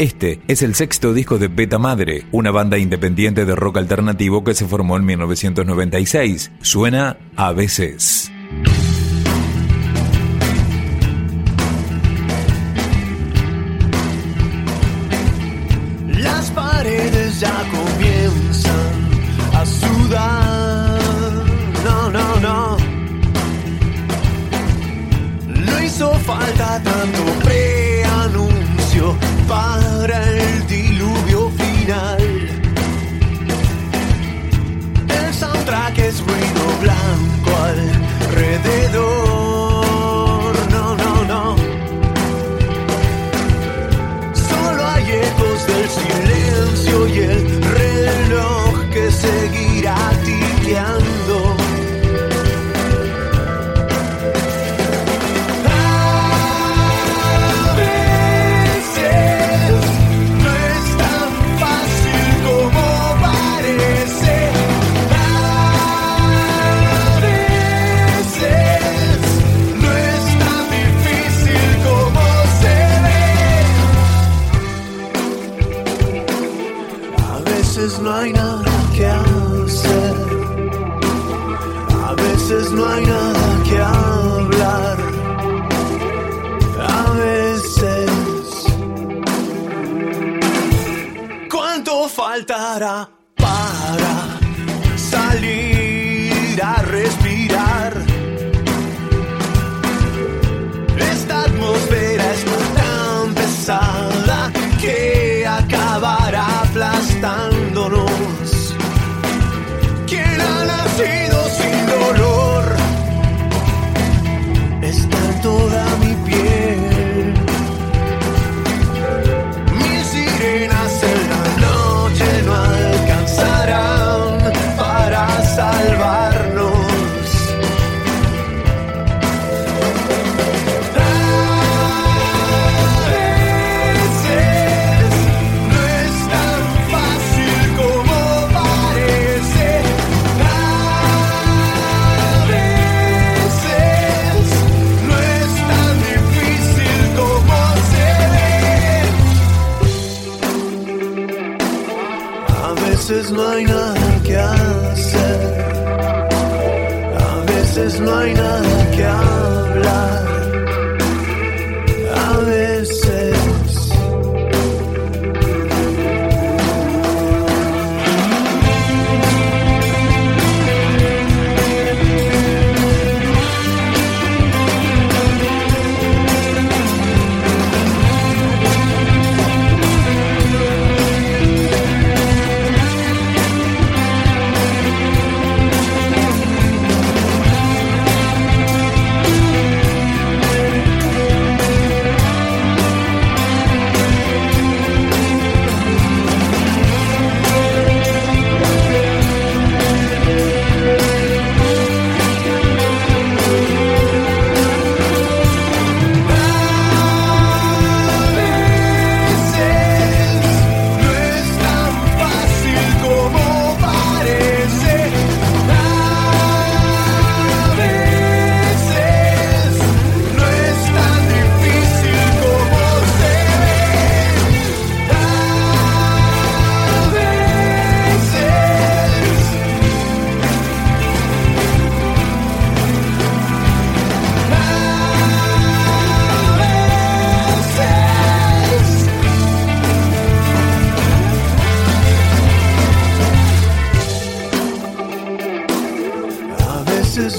Este es el sexto disco de Beta Madre, una banda independiente de rock alternativo que se formó en 1996. Suena a veces. Las paredes ya comienzan a sudar. No, no, no. No hizo falta tanto preanuncio para para salir a respirar? Esta atmósfera está tan pesada que acabará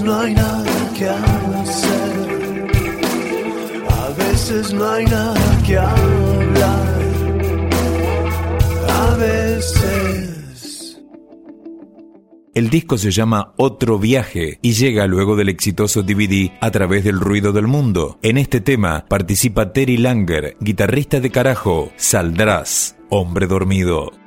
no hay nada que hacer. A veces no hay nada que hablar. A veces. El disco se llama Otro Viaje y llega luego del exitoso DVD A través del ruido del mundo. En este tema participa Terry Langer, guitarrista de Carajo, Saldrás. Hombre dormido.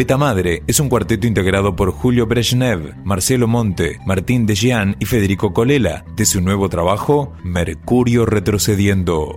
Beta Madre es un cuarteto integrado por Julio Brezhnev, Marcelo Monte, Martín Dejean y Federico Colela, de su nuevo trabajo Mercurio Retrocediendo.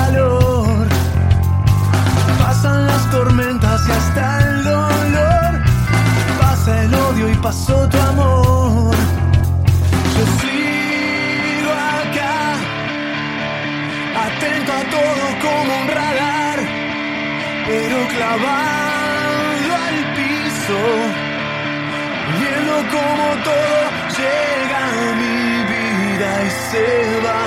tormentas y hasta el dolor, pasa el odio y pasó tu amor. Yo sigo acá, atento a todo como un radar, pero clavado al piso, viendo como todo llega a mi vida y se va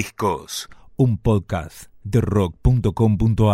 Discos, un podcast de rock.com.ar.